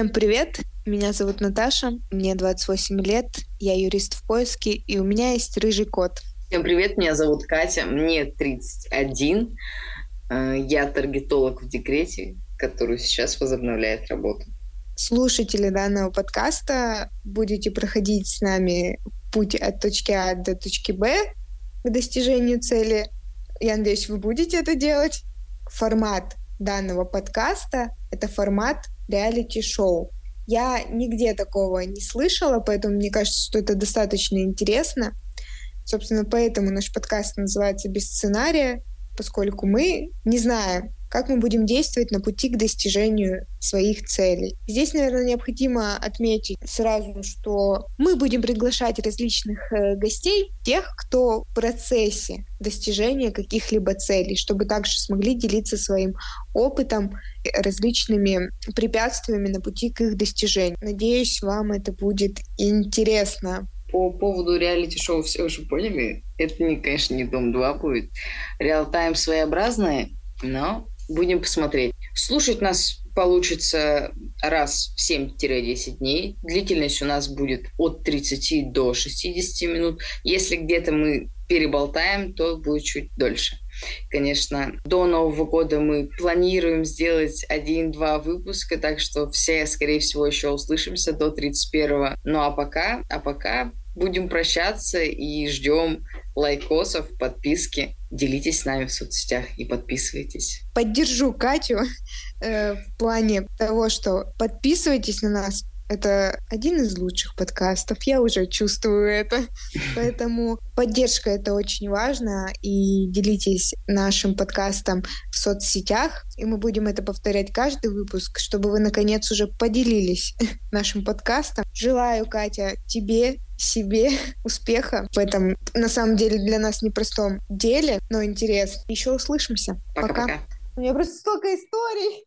Всем привет! Меня зовут Наташа, мне 28 лет, я юрист в поиске, и у меня есть рыжий кот. Всем привет, меня зовут Катя, мне 31, э, я таргетолог в декрете, который сейчас возобновляет работу. Слушатели данного подкаста будете проходить с нами путь от точки А до точки Б к достижению цели. Я надеюсь, вы будете это делать. Формат данного подкаста — это формат реалити-шоу. Я нигде такого не слышала, поэтому мне кажется, что это достаточно интересно. Собственно, поэтому наш подкаст называется «Без сценария», поскольку мы не знаем, как мы будем действовать на пути к достижению своих целей. Здесь, наверное, необходимо отметить сразу, что мы будем приглашать различных э, гостей, тех, кто в процессе достижения каких-либо целей, чтобы также смогли делиться своим опытом, различными препятствиями на пути к их достижению. Надеюсь, вам это будет интересно. По поводу реалити-шоу все уже поняли. Это, не, конечно, не Дом-2 будет. Реал-тайм своеобразный, но Будем посмотреть. Слушать нас получится раз в 7-10 дней. Длительность у нас будет от 30 до 60 минут. Если где-то мы переболтаем, то будет чуть дольше. Конечно, до Нового года мы планируем сделать один-два выпуска, так что все, скорее всего, еще услышимся до 31-го. Ну а пока, а пока будем прощаться и ждем лайкосов, подписки. Делитесь с нами в соцсетях и подписывайтесь. Поддержу Катю э, в плане того, что подписывайтесь на нас, это один из лучших подкастов, я уже чувствую это. Поэтому поддержка — это очень важно, и делитесь нашим подкастом в соцсетях, и мы будем это повторять каждый выпуск, чтобы вы, наконец, уже поделились нашим подкастом. Желаю, Катя, тебе себе успеха в этом, на самом деле, для нас непростом деле, но интересно. Еще услышимся. Пока. Пока. У меня просто столько историй.